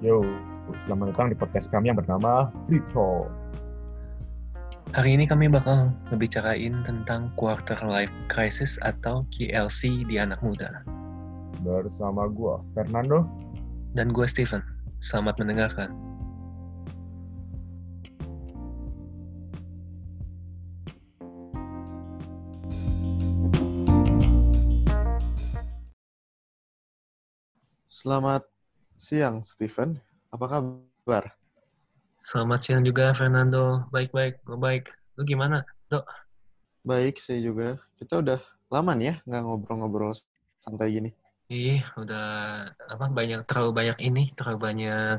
Yo, selamat datang di podcast kami yang bernama Free Talk. Hari ini kami bakal ngebicarain tentang quarter life crisis atau KLC di anak muda. Bersama gue, Fernando. Dan gue Steven. Selamat mendengarkan. Selamat siang, Steven. Apa kabar? Selamat siang juga, Fernando. Baik-baik, baik. Lu gimana, dok? Baik, saya juga. Kita udah lama nih ya nggak ngobrol-ngobrol santai gini. Ih, udah apa banyak terlalu banyak ini, terlalu banyak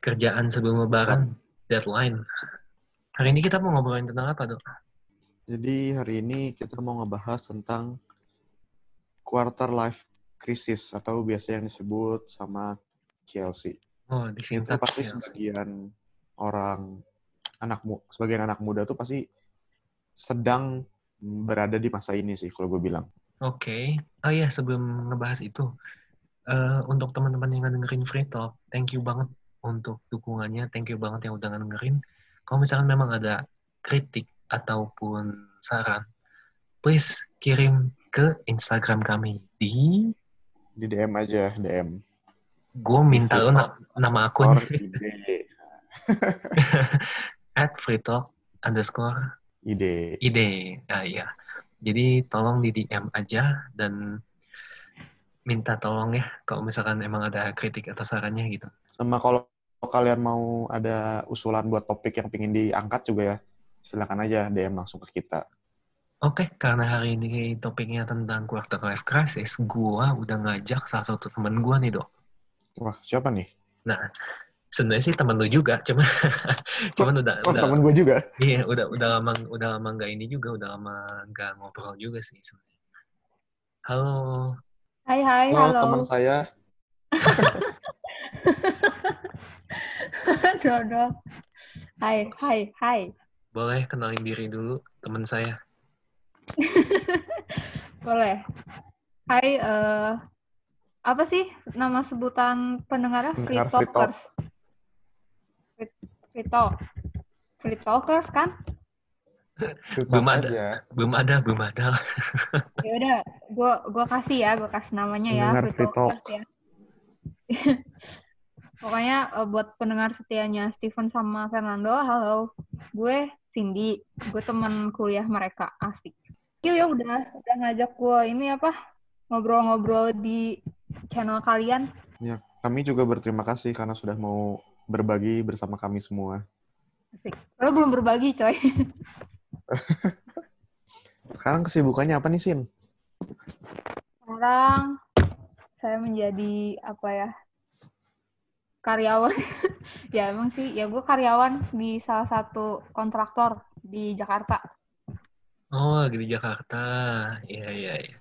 kerjaan sebelum lebaran, deadline. Hari ini kita mau ngobrolin tentang apa, dok? Jadi hari ini kita mau ngebahas tentang quarter life crisis atau biasa yang disebut sama KLC. Oh, Itu pasti KLC. sebagian orang anak mu sebagian anak muda tuh pasti sedang berada di masa ini sih kalau gue bilang. Oke. Oh iya, sebelum ngebahas itu, eh, untuk teman-teman yang dengerin Free Talk, thank you banget untuk dukungannya, thank you banget yang udah dengerin. Kalau misalkan memang ada kritik ataupun saran, please kirim ke Instagram kami di Di DM aja, DM. Gue minta lo na- nama akun at freetalk underscore Ide. ide. Ah, iya. Jadi tolong di DM aja dan minta tolong ya kalau misalkan emang ada kritik atau sarannya gitu. Sama kalau kalian mau ada usulan buat topik yang pingin diangkat juga ya, silakan aja DM langsung ke kita. Oke, karena hari ini topiknya tentang quarter life crisis, gua udah ngajak salah satu temen gua nih, Dok. Wah, siapa nih? Nah, sebenarnya sih temen lu juga, cuman cuman udah Oh, udah temen gue juga. iya, udah udah lama udah lama nggak ini juga, udah lama nggak ngobrol juga sih sebenarnya. Halo, Hai hai, Halo, halo. teman saya. Dodol. Hai, hai, hai. boleh kenalin diri dulu temen saya. Boleh. Hai, eh apa sih nama sebutan pendengarnya? Pendengar Free Talk. Talkers. Free, free Talk. Free Talkers kan? Belum ada. aja. Belum ada, belum ada. Ya udah, gua gua kasih ya, gua kasih namanya ya Pendengar Free Free Talkers ya. Pokoknya eh, buat pendengar setianya Steven sama Fernando, halo. Gue Cindy, gue teman kuliah mereka, asik. Yuk ya udah udah ngajak gue ini apa ngobrol-ngobrol di channel kalian. Kami juga berterima kasih karena sudah mau berbagi bersama kami semua. Asik. Lo belum berbagi, coy. Sekarang kesibukannya apa nih, Sin? Sekarang saya menjadi apa ya? Karyawan. ya emang sih, ya gue karyawan di salah satu kontraktor di Jakarta. Oh, lagi di Jakarta. Iya, iya, iya.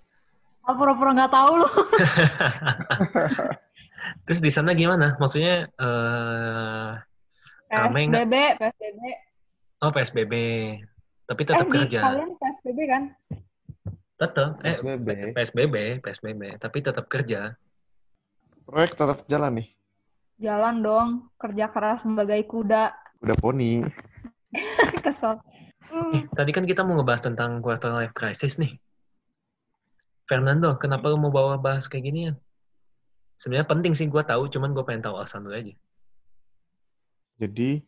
Pura-pura nggak tahu loh. Terus di sana gimana? Maksudnya eh Rame nggak? PSBB, PSBB. oh PSBB. Tapi tetap eh, kerja. kalian PSBB kan? Tetap eh PSBB. PSBB, PSBB, tapi tetap kerja. Proyek tetap jalan nih. Jalan dong, kerja keras sebagai kuda. Udah poni. Kesel. Hmm, Eh, tadi kan kita mau ngebahas tentang quarter life crisis nih. Fernando, kenapa lu mau bawa bahas kayak gini ya? Sebenarnya penting sih gue tahu, cuman gue pengen tahu alasan lu aja. Jadi,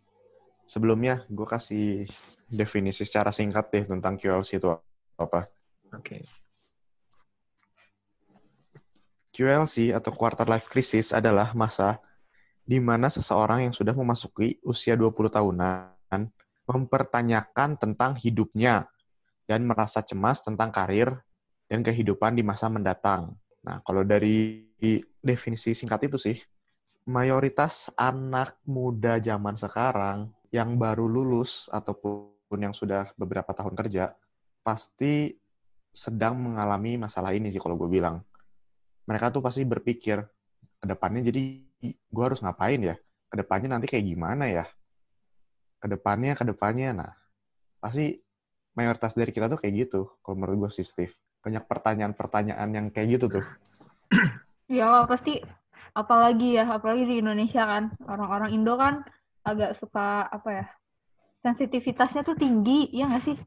sebelumnya gue kasih definisi secara singkat deh tentang QLC itu apa. Oke. QLC atau quarter life crisis adalah masa di mana seseorang yang sudah memasuki usia 20 tahunan mempertanyakan tentang hidupnya dan merasa cemas tentang karir dan kehidupan di masa mendatang. Nah, kalau dari definisi singkat itu sih, mayoritas anak muda zaman sekarang yang baru lulus ataupun yang sudah beberapa tahun kerja pasti sedang mengalami masalah ini sih kalau gue bilang mereka tuh pasti berpikir ke depannya jadi gue harus ngapain ya? Ke depannya nanti kayak gimana ya? Ke depannya, ke depannya. Nah, pasti mayoritas dari kita tuh kayak gitu. Kalau menurut gue sih, Steve. Banyak pertanyaan-pertanyaan yang kayak gitu tuh. ya pasti apalagi ya, apalagi di Indonesia kan, orang-orang Indo kan agak suka apa ya, sensitivitasnya tuh tinggi, ya nggak sih?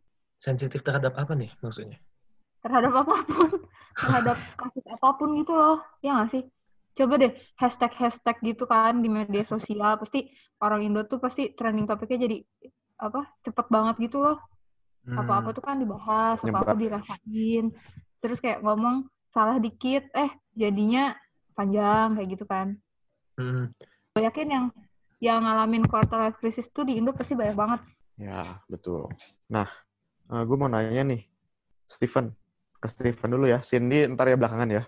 Sensitif terhadap apa nih maksudnya? Terhadap apa pun, terhadap kasus apa pun gitu loh, ya nggak sih? Coba deh hashtag-hashtag gitu kan di media sosial, pasti orang Indo tuh pasti trending topiknya jadi apa cepet banget gitu loh. Hmm. Apa-apa tuh kan dibahas, apa-apa dirasain. Terus kayak ngomong salah dikit, eh jadinya panjang kayak gitu kan. Hmm. Gue yakin yang yang ngalamin quarter life crisis tuh di Indo pasti banyak banget. Ya, betul. Nah, gue mau nanya nih, Steven. Ke Steven dulu ya. Cindy ntar ya belakangan ya.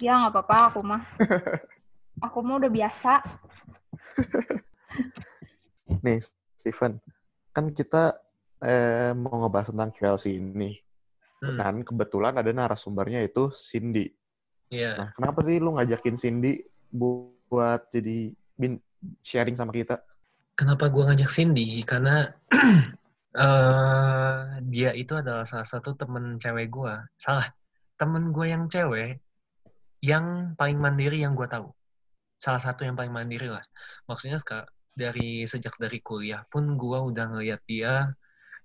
Ya nggak apa-apa aku mah. aku mah udah biasa. Nih, Steven. Kan kita eh, mau ngebahas tentang QLC ini. Hmm. Dan kebetulan ada narasumbernya itu Cindy. Iya. Nah, kenapa sih lu ngajakin Cindy bu- buat jadi bin sharing sama kita? Kenapa gua ngajak Cindy? Karena eh dia itu adalah salah satu temen cewek gua. Salah, temen gua yang cewek yang paling mandiri yang gua tahu. Salah satu yang paling mandiri lah. Maksudnya seka- dari sejak dari kuliah pun gua udah ngeliat dia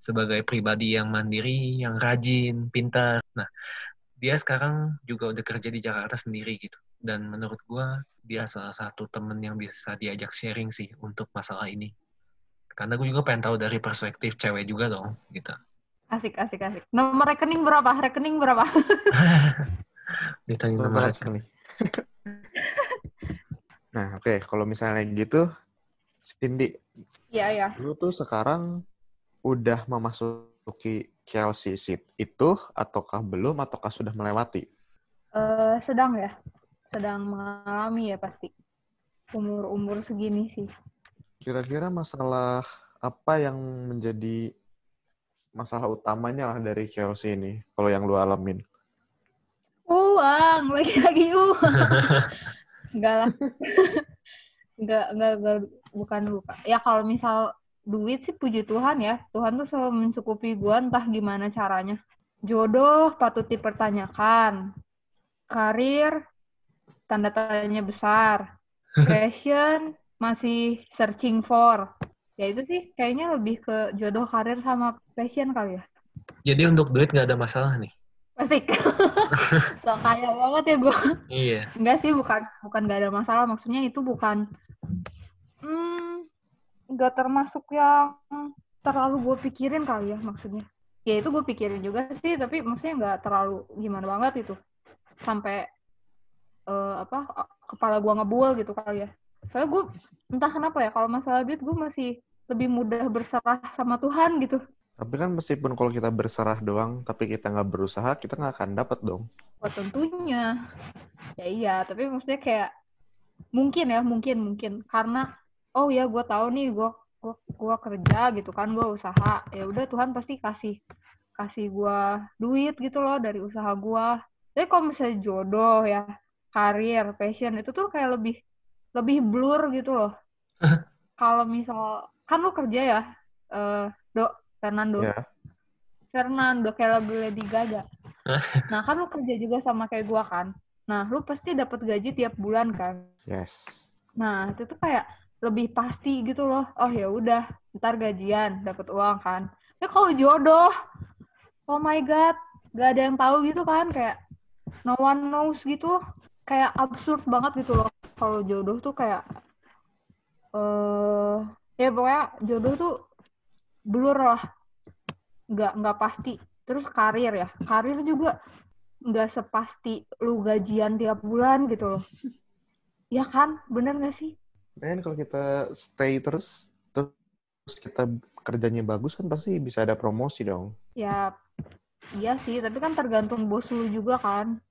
sebagai pribadi yang mandiri, yang rajin, pintar. Nah, dia sekarang juga udah kerja di Jakarta sendiri gitu. Dan menurut gua dia salah satu temen yang bisa diajak sharing sih untuk masalah ini. Karena gue juga pengen tahu dari perspektif cewek juga dong, gitu. Asik, asik, asik. Nomor rekening berapa? Rekening berapa? Ditanya nomor nih. nah, oke. Kalau misalnya gitu, Cindy, Iya, iya. lu tuh sekarang udah memasuki QLC seat itu, ataukah belum, ataukah sudah melewati? Eh, sedang ya. Sedang mengalami ya pasti. Umur-umur segini sih. Kira-kira masalah apa yang menjadi masalah utamanya lah dari QLC ini, kalau yang lu alamin? Uang, lagi-lagi uang. Enggak lah. Enggak, enggak, enggak, bukan luka. Ya kalau misal duit sih puji Tuhan ya. Tuhan tuh selalu mencukupi gua entah gimana caranya. Jodoh patut dipertanyakan. Karir tanda tanya besar. Passion masih searching for. Ya itu sih kayaknya lebih ke jodoh karir sama passion kali ya. Jadi untuk duit nggak ada masalah nih? Asik. so kaya banget ya gua. Iya. Enggak sih, bukan bukan nggak ada masalah. Maksudnya itu bukan hmm, nggak termasuk yang terlalu gue pikirin kali ya maksudnya. Ya itu gue pikirin juga sih, tapi maksudnya nggak terlalu gimana banget itu. Sampai eh, apa kepala gue ngebul gitu kali ya. Soalnya gue entah kenapa ya kalau masalah duit gue masih lebih mudah berserah sama Tuhan gitu. Tapi kan meskipun kalau kita berserah doang, tapi kita nggak berusaha, kita nggak akan dapat dong. Oh, tentunya. Ya iya, tapi maksudnya kayak mungkin ya, mungkin mungkin karena oh ya gue tahu nih gue gua, gua kerja gitu kan, gue usaha. Ya udah Tuhan pasti kasih kasih gue duit gitu loh dari usaha gue. Tapi kalau misalnya jodoh ya, karir, passion itu tuh kayak lebih lebih blur gitu loh. kalau misal kan lu kerja ya, eh Dok, Fernando. Ya. Fernando kayak lagu Lady Gaga. Nah kan lu kerja juga sama kayak gua kan. Nah lu pasti dapat gaji tiap bulan kan. Yes. Nah itu tuh kayak lebih pasti gitu loh. Oh ya udah, ntar gajian dapat uang kan. Ya kalau jodoh, oh my god, gak ada yang tahu gitu kan kayak no one knows gitu. Kayak absurd banget gitu loh. Kalau jodoh tuh kayak eh ya pokoknya jodoh tuh blur lah nggak nggak pasti terus karir ya karir juga nggak sepasti lu gajian tiap bulan gitu loh ya kan bener nggak sih Dan kalau kita stay terus, terus kita kerjanya bagus kan pasti bisa ada promosi dong. ya iya sih tapi kan tergantung bos lu juga kan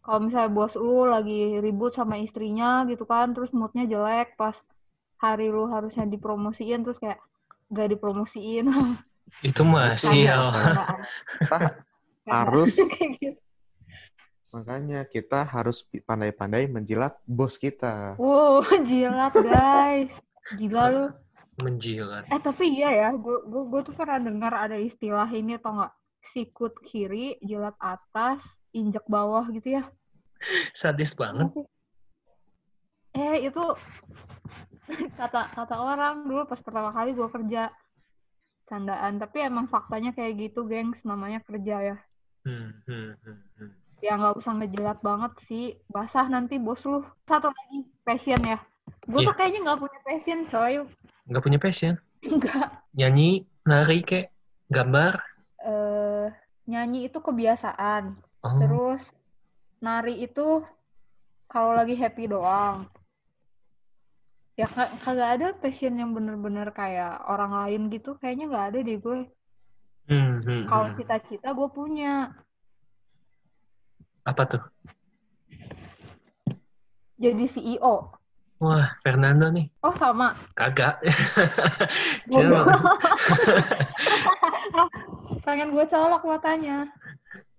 kalau misalnya bos lu lagi ribut sama istrinya gitu kan terus moodnya jelek pas hari lu harusnya dipromosiin terus kayak gak dipromosiin Itu mah Kayak sial. Kayak harus kayak gitu. Makanya kita harus pandai-pandai menjilat bos kita. wow jilat guys gila lu Menjilat. Eh tapi iya ya, gue gue gue tuh pernah dengar ada istilah ini atau nggak sikut kiri, jilat atas, injek bawah gitu ya. Sadis banget. eh itu kata kata orang dulu pas pertama kali gue kerja candaan tapi emang faktanya kayak gitu gengs namanya kerja ya Hmm, hmm, hmm, hmm. Ya nggak usah ngejelat banget sih. Basah nanti bos lu. Satu lagi passion ya. Gue Iya. tuh kayaknya nggak punya passion coy. Nggak punya passion? nggak. Nyanyi, nari kek, gambar. eh nyanyi itu kebiasaan. Oh, terus nari itu kalau lagi happy doang. Ya ka- kagak ada passion yang bener-bener kayak orang lain gitu. Kayaknya nggak ada deh gue. Hmm, hmm, kalau hmm. cita-cita gue punya Apa tuh? jadi CEO Wah, Fernando nih. oh sama Kagak. Cuman, pengen gue colok matanya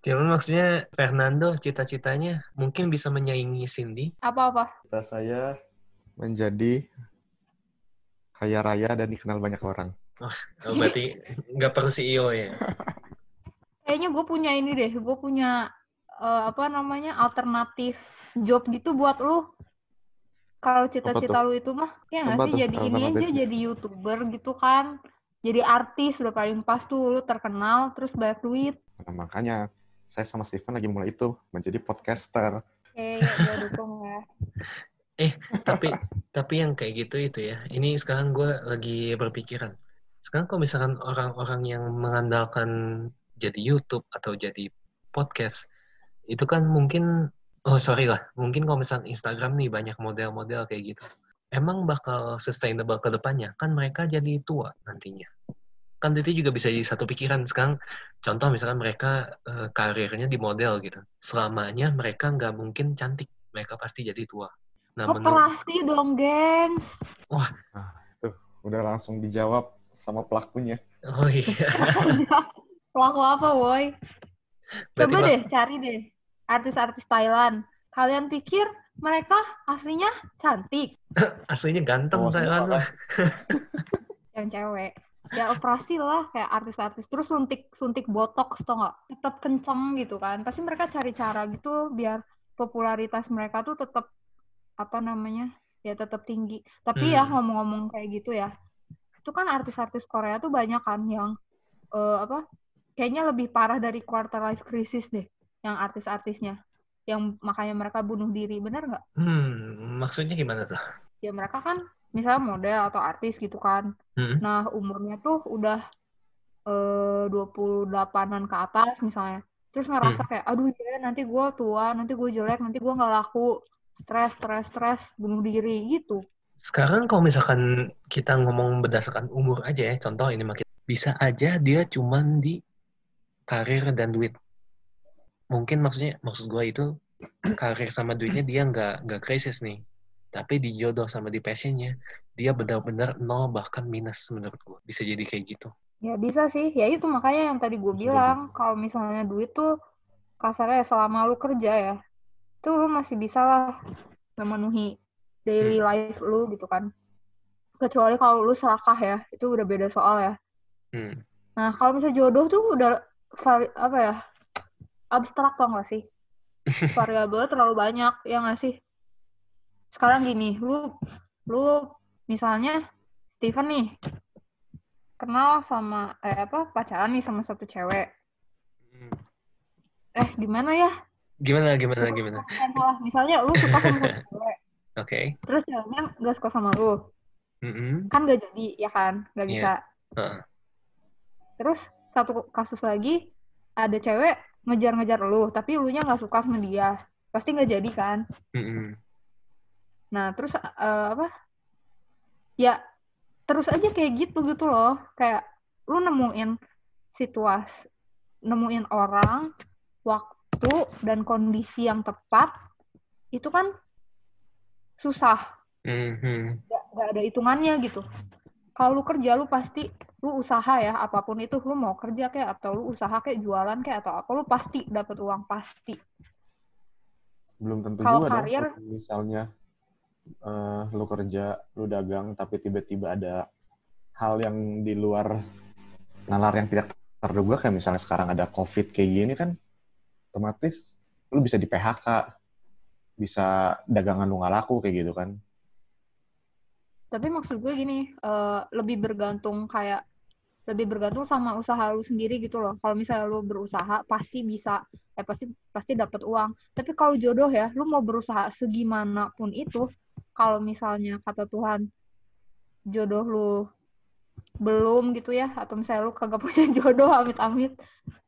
cuman maksudnya Fernando cita-citanya mungkin bisa menyaingi Cindy. apa-apa Cita saya menjadi kaya raya dan dikenal banyak orang. Oh, berarti nggak perlu CEO ya? kayaknya gue punya ini deh gue punya eh, apa namanya alternatif job gitu buat lu kalau cita-cita lu itu mah ya nggak sih tuh jadi ini aja jadi youtuber gitu kan jadi artis udah paling pas tuh lu terkenal terus banyak duit Nah, makanya saya sama Steven lagi mulai itu menjadi podcaster. oke gue dukung ya tapi tapi yang kayak gitu itu ya. Ini sekarang gue lagi berpikiran. Sekarang kalau misalkan orang-orang yang mengandalkan jadi YouTube atau jadi podcast, itu kan mungkin oh sorry lah, mungkin kalau misalkan Instagram nih banyak model-model kayak gitu. Emang bakal sustainable ke depannya? Kan mereka jadi tua nantinya. Kan itu juga bisa jadi satu pikiran. Sekarang contoh misalkan mereka eh, karirnya di model gitu. Selamanya mereka nggak mungkin cantik. Mereka pasti jadi tua. Nah, menurut operasi dong gengs Udah langsung dijawab sama pelakunya. Oh iya. pelaku apa woi Berarti coba bak- deh cari deh artis-artis Thailand. Kalian pikir mereka aslinya cantik? Aslinya ganteng Oh, Thailand yang cewek. Ya operasi lah kayak artis-artis. Terus suntik suntik botox tau nggak? Tetap kenceng gitu kan. Pasti mereka cari cara gitu biar popularitas mereka tuh tetap apa namanya ya tetap tinggi. Tapi ya Hmm. ngomong-ngomong kayak gitu ya itu kan artis-artis Korea tuh banyak kan yang eh, apa kayaknya lebih parah dari quarter life crisis deh yang artis-artisnya yang makanya mereka bunuh diri bener nggak Hmm, maksudnya gimana tuh? ya mereka kan misalnya model atau artis gitu kan Hmm. Nah, umurnya tuh udah eh 28-an ke atas misalnya. Terus ngerasa kayak, aduh ya nanti gue tua, nanti gue jelek, nanti gue nggak laku. Stres, stres, stres, bunuh diri gitu. Sekarang kalau misalkan kita ngomong berdasarkan umur aja ya, contoh ini makin bisa aja dia cuman di karir dan duit. Mungkin maksudnya maksud gue itu karir sama duitnya dia nggak nggak krisis nih. Tapi di jodoh sama di passionnya dia benar-benar nol bahkan minus menurut gue. Bisa jadi kayak gitu. Ya bisa sih, ya itu makanya yang tadi gue bilang, kalau misalnya duit tuh kasarnya selama lu kerja ya, tuh lu masih bisa lah memenuhi daily life lu gitu kan. Kecuali kalau lu serakah ya, itu udah beda soal ya. Hmm. Nah, kalau misalnya jodoh tuh udah apa ya? Abstrak tau gak sih? Variabelnya terlalu banyak, ya gak sih? Sekarang gini, lu lu misalnya Steven nih kenal sama eh apa pacaran nih sama satu cewek. Eh, gimana ya? Gimana gimana gimana? Salah. Misalnya lu suka sama satu cewek, Oke. terus ceweknya gak suka sama lu. Mm-mm. Kan gak jadi, ya kan? Gak Iya. bisa. Heeh. Terus satu kasus lagi ada cewek ngejar-ngejar lu, tapi lu nya nggak suka sama dia, pasti nggak jadi kan? Mm-mm. Nah terus eh, apa? Ya terus aja kayak gitu gitu loh, kayak lu nemuin situasi, nemuin orang, waktu dan kondisi yang tepat, itu kan susah, Mhm. nggak ada hitungannya gitu. Kalau lu kerja lu pasti lu usaha ya apa pun itu lu mau kerja kayak atau lu usaha kayak jualan kayak atau apa lu pasti dapat uang pasti. Belum tentu Kalau juga karir- dong. Misalnya eh, lu kerja, lu dagang, tapi tiba-tiba ada hal yang di luar nalar yang tidak terduga kayak misalnya sekarang ada COVID kayak gini kan, otomatis lu bisa di PHK. bisa dagangan lu nggak laku kayak gitu kan. Tapi maksud gue gini, eh, lebih bergantung kayak lebih bergantung sama usaha lu sendiri gitu loh. Kalau misalnya lu berusaha pasti bisa, eh pasti pasti dapat uang. Tapi kalau jodoh ya, lu mau berusaha segimanapun itu, kalau misalnya kata Tuhan jodoh lu belum gitu ya, atau misalnya lu kagak punya jodoh, amit-amit,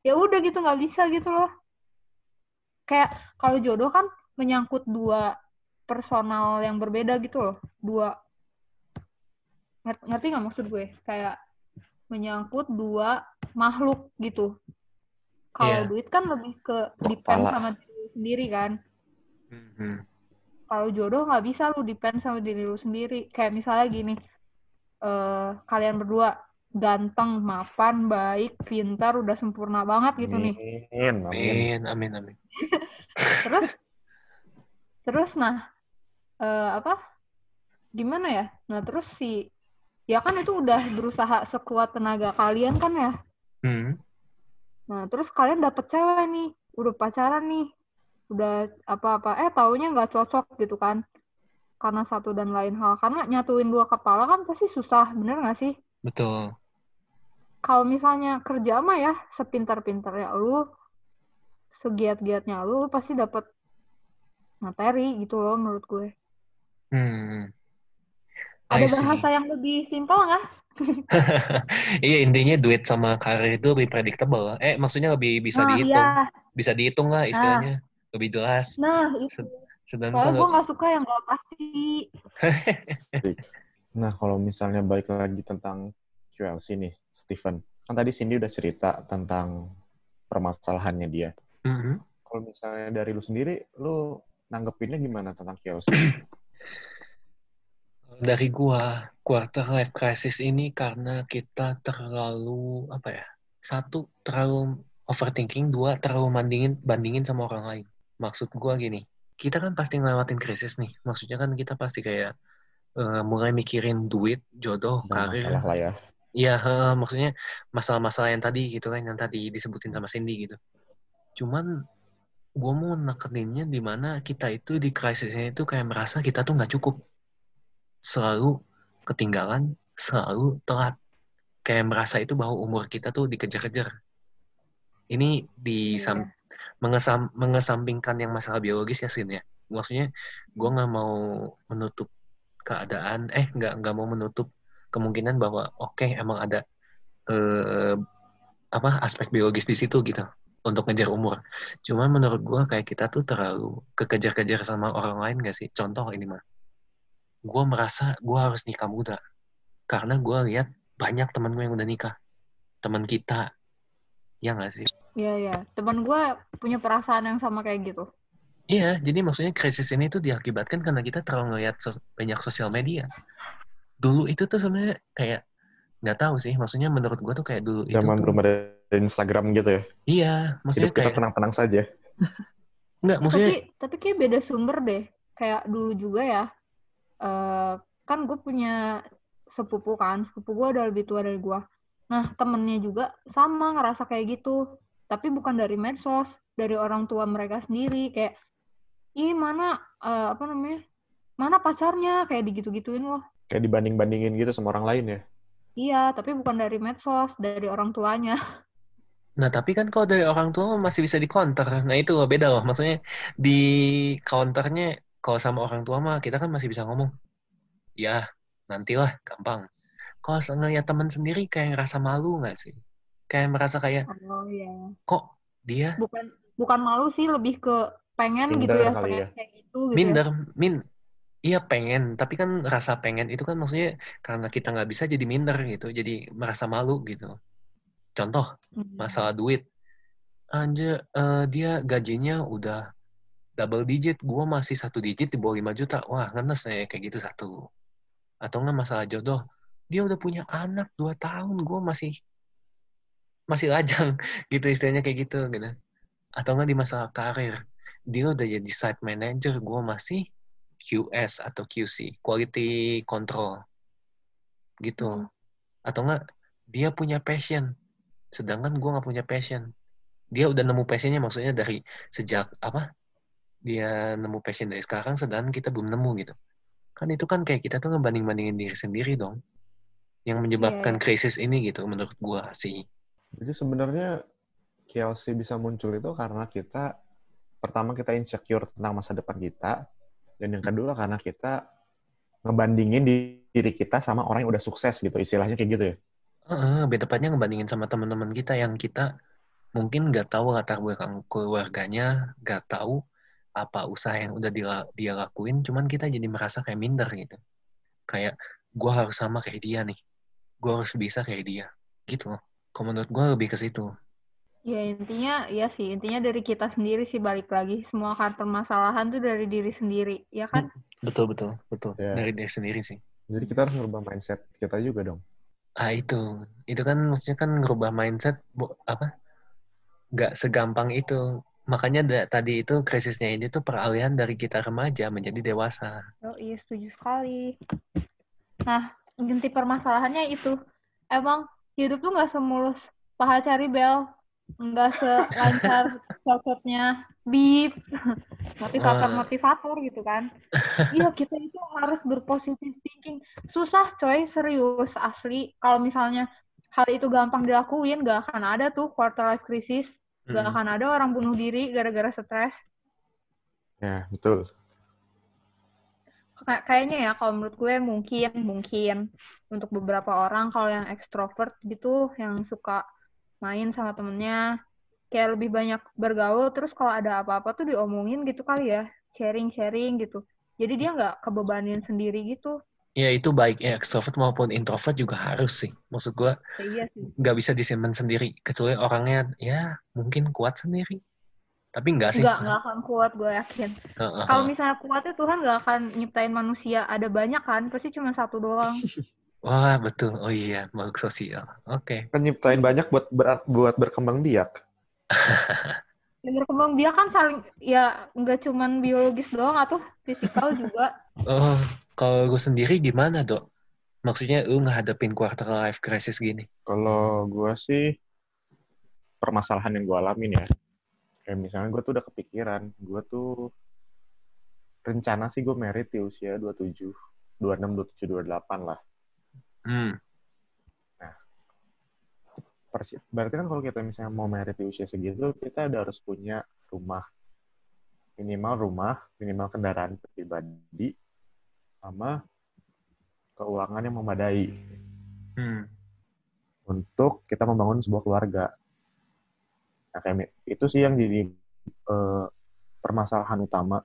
ya udah gitu nggak bisa gitu loh. Kayak kalau jodoh kan menyangkut dua personal yang berbeda gitu loh, dua ngerti, nggak maksud gue? Kayak menyangkut dua makhluk gitu. Kalau Iya. duit kan lebih ke depend Kepala. sama diri lu sendiri kan. Mhm. Kalau jodoh nggak bisa lu depend sama diri lu sendiri. Kayak misalnya gini, eh kalian berdua ganteng, mapan, baik, pintar, udah sempurna banget gitu nih. Amin, amin. Amin, amin, amin. Terus, terus nah, eh, apa? Gimana ya? Nah terus si, ya kan itu udah berusaha sekuat tenaga kalian kan ya. Hmm. Nah, terus kalian dapet cewek nih, udah pacaran nih, udah apa-apa, eh taunya nggak cocok gitu kan, karena satu dan lain hal. Karena nyatuin dua kepala kan pasti susah, bener nggak sih? Betul. Kalau misalnya kerja mah ya, sepintar-pintarnya lu, segiat-giatnya lu, lu pasti dapet materi gitu loh menurut gue. Hmm. I Ada see. bahasa yang lebih simpel nggak? Iya intinya duit sama karir itu lebih predictable. Eh maksudnya lebih bisa Nah, dihitung, iya. bisa dihitung lah istilahnya, lebih jelas. Nah, itu. Sed- Sedangkan Soalnya gue nggak suka yang nggak pasti. Nah, kalau misalnya balik lagi tentang QLC nih, Steven. Kan tadi Cindy udah cerita tentang permasalahannya dia. Mhm. Kalau misalnya dari lu sendiri, lu nanggepinnya gimana tentang QLC? dari gua quarter life crisis ini karena kita terlalu apa ya? Satu terlalu overthinking, dua terlalu bandingin bandingin sama orang lain. Maksud gua gini, kita kan pasti ngelewatin krisis nih. Maksudnya kan kita pasti kayak eh, mulai mikirin duit, jodoh, Dan karir. masalah lah ya. Iya, heeh, maksudnya masalah-masalah yang tadi gitu kan, yang tadi disebutin sama Cindy gitu. Cuman gue mau nekeninnya di mana kita itu di krisisnya itu kayak merasa kita tuh nggak cukup. Selalu ketinggalan, selalu telat. Kayak merasa itu bahwa umur kita tuh dikejar-kejar. Ini di sam- mengesam, mengesampingkan yang masalah biologis ya, Sin ya. Maksudnya gue nggak mau menutup keadaan, eh nggak nggak mau menutup kemungkinan bahwa oke emang ada eh, apa aspek biologis di situ gitu untuk ngejar umur. Cuman menurut gua kayak kita tuh terlalu kekejar-kejar sama orang lain gak sih? Contoh ini mah, gua merasa gua harus nikah muda karena gua lihat banyak temen gue yang udah nikah, teman kita, ya nggak sih? Iya, iya. Teman gue punya perasaan yang sama kayak gitu. Iya, jadi maksudnya krisis ini tuh diakibatkan karena kita terlalu ngeliat sos- banyak sosial media. Dulu itu tuh sebenarnya kayak nggak tahu sih, maksudnya menurut gua tuh kayak dulu itu Zaman tuh, belum ada Instagram gitu ya. iya, maksudnya Hidup kita kayak tenang-tenang saja. nggak, maksudnya Tapi tapi kayak beda sumber deh. Kayak dulu juga ya. Eh kan gue punya sepupu kan. Sepupu gue udah lebih tua dari gue. Nah temennya juga sama ngerasa kayak gitu. Tapi bukan dari medsos, dari orang tua mereka sendiri. Kayak, ih mana eh, apa namanya? Mana pacarnya? Kayak digitu-gituin loh. Kayak dibanding-bandingin gitu sama orang lain ya. Iya, tapi bukan dari medsos, dari orang tuanya. Nah, tapi kan kalau dari orang tua masih bisa di counter. Nah, itu loh beda loh. Maksudnya di counternya kalau sama orang tua mah kita kan masih bisa ngomong. Ya, nantilah, gampang. Kalau ngeliat teman sendiri kayak ngerasa malu nggak sih? Kayak merasa kayak, Oh iya. kok dia Bukan bukan malu sih, lebih ke pengen gitu Minder ya, kali pengen ya. kayak gitu gitu ya. minder, min, iya pengen. Tapi kan rasa pengen itu kan maksudnya karena kita nggak bisa jadi minder gitu. Jadi merasa malu gitu. Contoh, Hmm. masalah duit. Anjir, eh, dia gajinya udah double digit, gua masih satu digit di bawah 5 juta. Wah, ngenes ya kayak gitu satu. Atau nggak masalah jodoh. Dia udah punya anak 2 tahun, gua masih masih lajang gitu istilahnya kayak gitu gitu. Atau nggak di masalah karir. Dia udah jadi site manager, gua masih QS atau QC, quality control. Gitu. Hmm. Atau nggak dia punya passion, sedangkan gua nggak punya passion. Dia udah nemu passionnya maksudnya dari sejak apa? Dia nemu passion dari sekarang, sedangkan kita belum nemu gitu. Kan itu kan kayak kita tuh ngebanding-bandingin diri sendiri dong. Yang menyebabkan Iya, krisis ini gitu menurut gua sih. Jadi sebenarnya KLC bisa muncul itu karena kita pertama kita insecure tentang masa depan kita dan yang kedua karena kita ngebandingin di- diri kita sama orang yang udah sukses gitu istilahnya kayak gitu ya. Heeh, lebih tepatnya ngebandingin sama teman-teman kita yang kita mungkin nggak tahu latar belakang keluarganya, nggak tahu apa usaha yang udah dia, dia lakuin, cuman kita jadi merasa kayak minder gitu. Kayak, gue harus sama kayak dia nih. Gue harus bisa kayak dia. Gitu loh. Kalau menurut gue lebih ke situ. ya intinya ya sih intinya dari kita sendiri sih balik lagi semua akar permasalahan tuh dari diri sendiri ya kan Betul, betul, betul. Ya. Dari diri sendiri sih. Jadi kita harus ngerubah mindset kita juga dong. Ah, itu. Itu kan maksudnya kan ngerubah mindset, bu, apa? Nggak segampang itu. Makanya da- tadi itu krisisnya ini tuh peralihan dari kita remaja menjadi dewasa. oh iya setuju sekali. Nah inti permasalahannya itu emang hidup tuh nggak semulus paha cari bel nggak selancar cocotnya bip motivator-motivator gitu kan. Iya kita itu harus berpositif thinking. Susah coy serius asli. Kalau misalnya hal itu gampang dilakuin gak akan ada tuh quarter life crisis gak Mm. akan ada orang bunuh diri gara-gara stres Ya, betul. Kay- kayaknya ya kalau menurut gue mungkin mungkin untuk beberapa orang kalau yang ekstrovert gitu yang suka main sama temennya kayak lebih banyak bergaul terus kalau ada apa-apa tuh diomongin gitu kali ya sharing sharing gitu jadi dia nggak kebebanin sendiri gitu Ya itu baik ya extrovert maupun introvert juga harus sih. Maksud gua ya, iya sih nggak bisa disimpan sendiri kecuali orangnya ya mungkin kuat sendiri. Tapi nggak sih. nggak nggak akan kuat gue yakin Heeh. kalau misalnya kuatnya Tuhan nggak akan nyiptain manusia ada banyak kan pasti cuma satu doang Wah betul. Oh iya makhluk sosial. Oke. Kan nyiptain banyak buat ber- buat berkembang biak. yang berkembang biak kan saling ya nggak cuman biologis doang atau fisikal juga Oh kalau lu sendiri gimana dok? Maksudnya lu ngehadapin quarter life crisis gini? Kalau gue sih permasalahan yang gue alamin ya. Kayak misalnya gue tuh udah kepikiran, gue tuh rencana sih gue merit di usia 27, 26, 27, 28 lah. Hmm. Persi- Berarti kan kalau kita misalnya mau merit di usia segitu, kita udah harus punya rumah. Minimal rumah, minimal kendaraan pribadi, sama keuangan yang memadai Hmm. untuk kita membangun sebuah keluarga. Nah, kayak itu sih yang jadi eh, permasalahan utama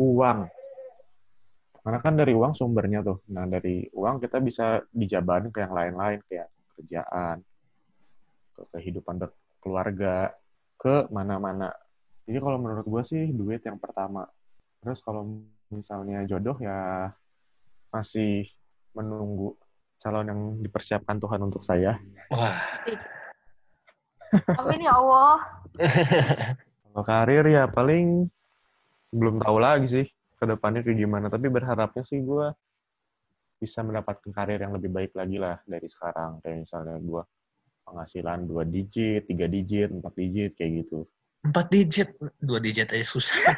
uang. Karena kan dari uang sumbernya tuh. Nah, dari uang kita bisa dijabarin ke yang lain-lain kayak kerjaan, ke kehidupan berkeluarga, ke mana-mana. Jadi kalau menurut gue sih duit yang pertama. Terus kalau misalnya jodoh ya masih menunggu calon yang dipersiapkan Tuhan untuk saya. Wah. amin ya Allah Kalau karir ya paling belum tahu lagi sih ke depannya kayak gimana. Tapi berharapnya sih gue bisa mendapatkan karir yang lebih baik lagi lah dari sekarang. Kayak misalnya gue penghasilan dua digit, tiga digit, empat digit kayak gitu. Empat digit, dua digit aja susah.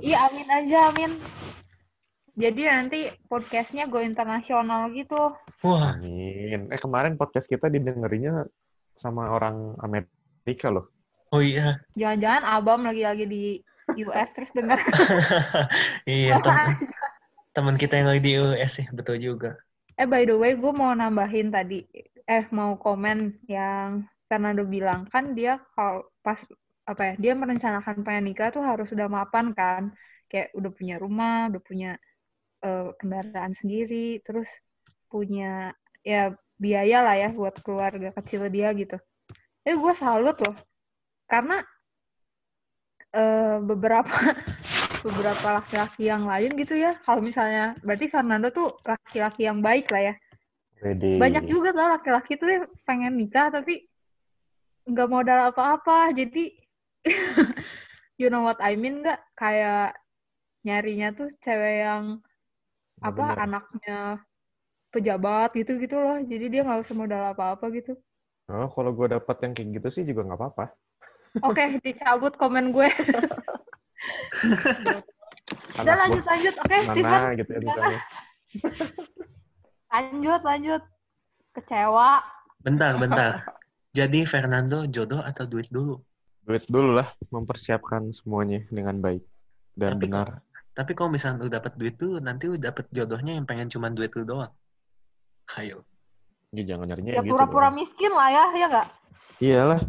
Iya, amin aja, amin. Jadi nanti podcastnya go internasional gitu. Wah, Amin. Eh kemarin podcast kita didengerinnya sama orang Amerika loh. oh iya, Jangan-jangan Abam lagi-lagi di US terus denger. iya teman teman kita yang lagi di US sih, betul juga. eh, by the way, gue mau nambahin tadi. Eh, mau komen yang Fernando bilang. Kan dia kalau pas, apa ya, dia merencanakan pengen nikah tuh harus udah mapan kan. Kayak udah punya rumah, udah punya eh, kendaraan sendiri, terus punya ya biaya lah ya buat keluarga kecil dia gitu. Eh, gue salut loh. Karena eh, beberapa beberapa laki-laki yang lain gitu ya. Kalau misalnya berarti Fernando tuh laki-laki yang baik lah ya. Wede. Banyak juga tuh laki-laki tuh pengen nikah tapi nggak modal apa-apa. Jadi you know what I mean nggak? Kayak nyarinya tuh cewek yang apa Bener. anaknya pejabat gitu gitu loh. Jadi dia nggak usah modal apa-apa gitu. Oh, kalau gue dapat yang kayak gitu sih juga nggak apa-apa. Oke, dicabut komen gue. Udah lanjut lanjut. Oke, Steven. mana gitu ya. Lanjut lanjut. Kecewa. Bentar, bentar. Jadi Fernando jodoh atau duit dulu? Duit dulu lah, mempersiapkan semuanya dengan baik dan Tapi benar. Tapi kalau misalnya lu dapat duit dulu, nanti lu dapat jodohnya yang pengen cuma duit lu doang. Ayo. Ya, jangan nyarinya Ya gitu pura-pura miskin lah ya, ya nggak? Iyalah.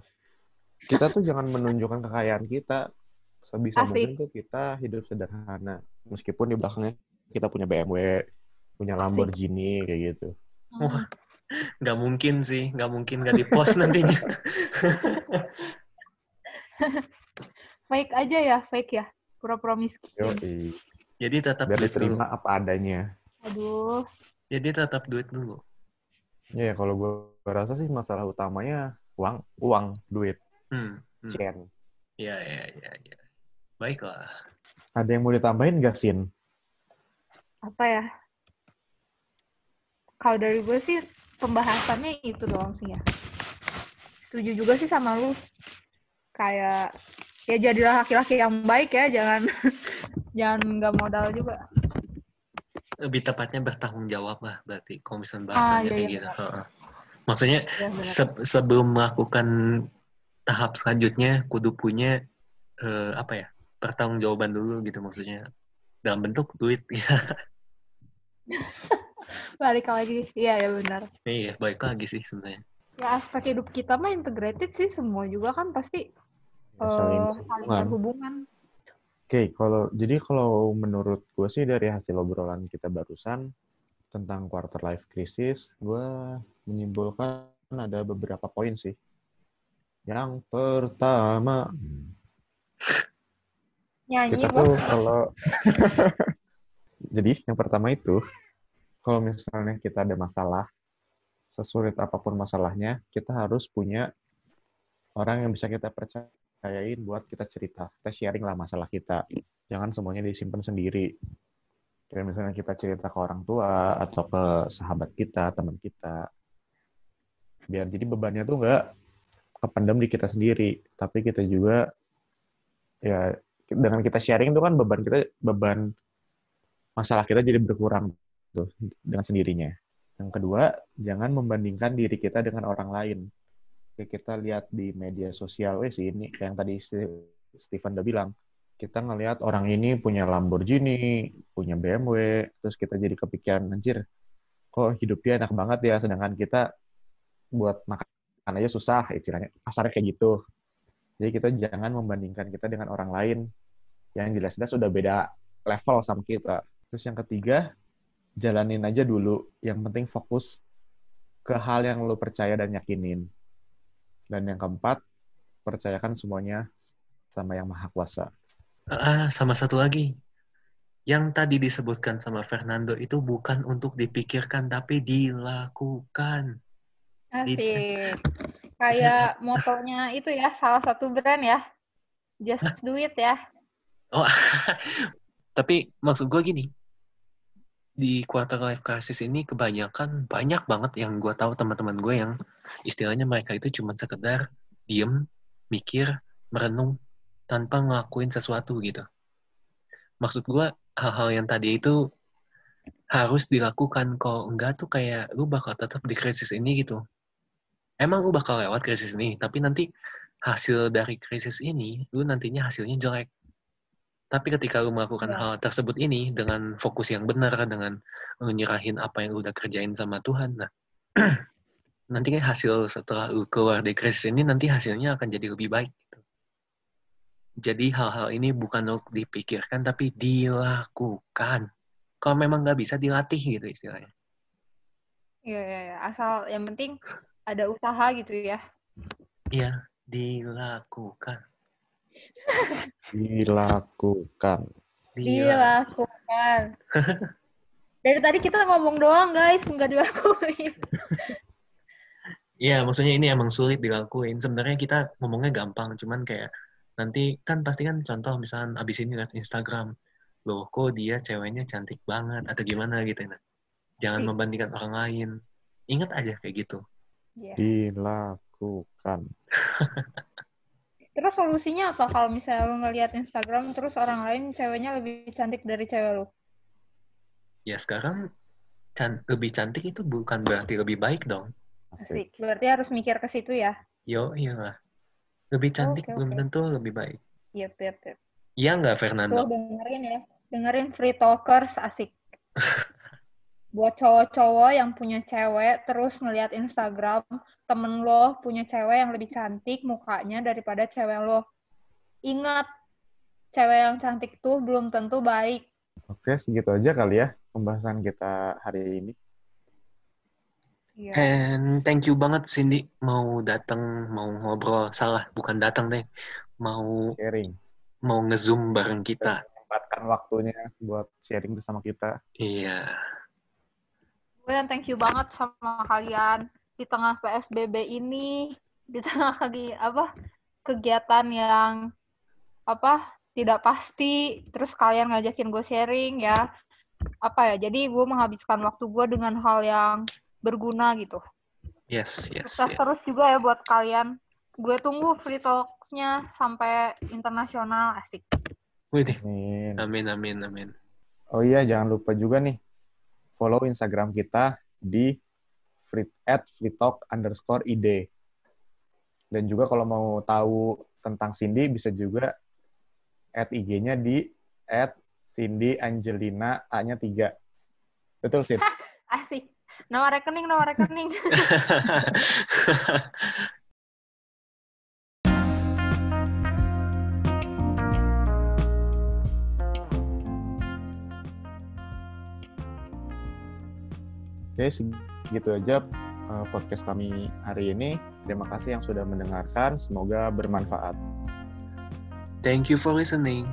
Kita tuh jangan menunjukkan kekayaan kita. Sebisa Asik. mungkin tuh kita hidup sederhana. Meskipun di belakangnya kita punya BMW, punya Asik. Lamborghini kayak gitu. Wah, nggak mungkin sih, nggak mungkin nggak di post nantinya. Fake aja ya, fake ya. Pura-pura miskin. Yo, Jadi tetap biar duit dulu. apa adanya. Aduh. Jadi tetap duit dulu. Ya, kalau gue rasa sih masalah utamanya uang, uang, duit, Hmm. hmm. Ya, ya, ya, ya. Baiklah. Ada yang mau ditambahin gak, Sin? Apa ya? Kalau dari gue sih pembahasannya itu doang sih ya. Setuju juga sih sama lu. Kayak ya jadilah laki-laki yang baik ya, jangan jangan nggak modal juga. Lebih tepatnya bertanggung jawab lah berarti misalnya Ah, bahasanya iya, kayak iya, gitu. Maksudnya Ya, se- sebelum melakukan tahap selanjutnya kudu punya eh, apa ya? pertanggungjawaban dulu gitu maksudnya. Dalam bentuk duit. Balik lagi. Iya, ya benar. iya, baik lagi sih sebenarnya. Ya aspek hidup kita mah integrated sih semua juga kan pasti Saling eh, saling berhubungan. berhubungan. Oke, kalau jadi kalau menurut gue sih dari hasil obrolan kita barusan tentang quarter life crisis, gue menyimpulkan ada beberapa poin sih. Yang pertama, Nyanyi kita tuh kalau jadi yang pertama itu kalau misalnya kita ada masalah, sesulit apa pun masalahnya, kita harus punya orang yang bisa kita percayain buat kita cerita. Kita sharing lah masalah kita. Jangan semuanya disimpan sendiri. Kayak misalnya kita cerita ke orang tua atau ke sahabat kita, teman kita. Biar jadi bebannya tuh nggak kependam di kita sendiri, tapi kita juga ya dengan kita sharing itu kan beban kita beban masalah kita jadi berkurang tuh dengan sendirinya. Yang kedua, jangan membandingkan diri kita dengan orang lain. Kita lihat di media sosial, weh sih ini yang tadi Ste- Stephen udah bilang, kita ngelihat orang ini punya Lamborghini, punya BMW, terus kita jadi kepikiran, anjir, kok hidup dia enak banget ya, sedangkan kita buat makan aja susah, istilahnya kasarnya kayak gitu. Jadi kita jangan membandingkan kita dengan orang lain yang jelas-jelas sudah beda level sama kita. Terus yang ketiga, jalanin aja dulu. Yang penting fokus ke hal yang lo percaya dan yakinin. Dan yang keempat, percayakan semuanya sama yang maha kuasa. Ah, sama satu lagi. Yang tadi disebutkan sama Fernando itu bukan untuk dipikirkan tapi dilakukan. Asik. Kayak motonya itu ya, salah satu brand ya. Just do it ya. Oh, tapi maksud gue gini, di quarter life crisis ini kebanyakan banyak banget yang gue tahu teman-teman gue yang istilahnya mereka itu cuma sekedar diem, mikir, merenung tanpa ngelakuin sesuatu gitu. Maksud gue hal-hal yang tadi itu harus dilakukan. Kalau enggak tuh kayak lu bakal tetap di krisis ini gitu. Emang lu bakal lewat krisis ini, tapi nanti hasil dari krisis ini, lu nantinya hasilnya jelek. Tapi ketika lu melakukan Ya. hal tersebut ini dengan fokus yang benar, dengan lu nyerahin apa yang lu udah kerjain sama Tuhan, nah nanti kan hasil setelah lu keluar dari krisis ini, nanti hasilnya akan jadi lebih baik. gitu. Jadi hal-hal ini bukan untuk dipikirkan, tapi dilakukan. Kalau memang nggak bisa, dilatih gitu istilahnya. Iya, iya, iya. Asal yang penting ada usaha gitu ya. Iya, dilakukan. Dilakukan. Iya. Dilakukan. Dari tadi kita ngomong doang guys, nggak dilakuin. Iya, maksudnya ini emang sulit dilakuin. Sebenarnya kita ngomongnya gampang, cuman kayak nanti kan pasti kan contoh misalnya abis ini lihat Instagram, loh kok dia ceweknya cantik banget atau gimana gitu. Nah, jangan Iya. membandingkan orang lain. Ingat aja kayak gitu. Iya. Dilakukan. Terus solusinya apa kalau misalnya lo ngelihat Instagram terus orang lain ceweknya lebih cantik dari cewek lo? Ya sekarang can- lebih cantik itu bukan berarti lebih baik dong. Asik. Berarti harus mikir ke situ ya. Yo, iya lah. Lebih cantik Oke, belum oke. tentu lebih baik. Yep, yep, yep. Iya nggak Tuh Fernando? dengerin ya. Dengerin Free Talkers asik. Buat cowok-cowok yang punya cewek terus ngelihat Instagram temen lo punya cewek yang lebih cantik mukanya daripada cewek lo. Ingat, cewek yang cantik tuh belum tentu baik. Oke, segitu aja kali ya pembahasan kita hari ini. Iya. And thank you banget Cindy mau datang, mau ngobrol. Salah, bukan datang deh. Mau Sharing. mau ngezoom bareng kita. Menyempatkan waktunya buat sharing bersama kita. Iya. Gue yang thank you banget sama kalian di tengah PSBB ini, di tengah lagi apa kegiatan yang apa tidak pasti, terus kalian ngajakin gue sharing ya apa ya? Jadi gue menghabiskan waktu gue dengan hal yang berguna gitu. Yes, yes, Sukses yes. terus juga ya buat kalian. Gue tunggu free talks-nya sampai internasional asik. Amin, amin, amin. Oh iya, jangan lupa juga nih follow Instagram kita di free, at freetalk underscore id. Dan juga kalau mau tahu tentang Cindy bisa juga at IG-nya di at Cindy Angelina A-nya 3. Betul, Sid? Asik. Nama rekening, nama rekening. Oke, segitu aja uh, podcast kami hari ini. Terima kasih yang sudah mendengarkan. Semoga bermanfaat. Thank you for listening.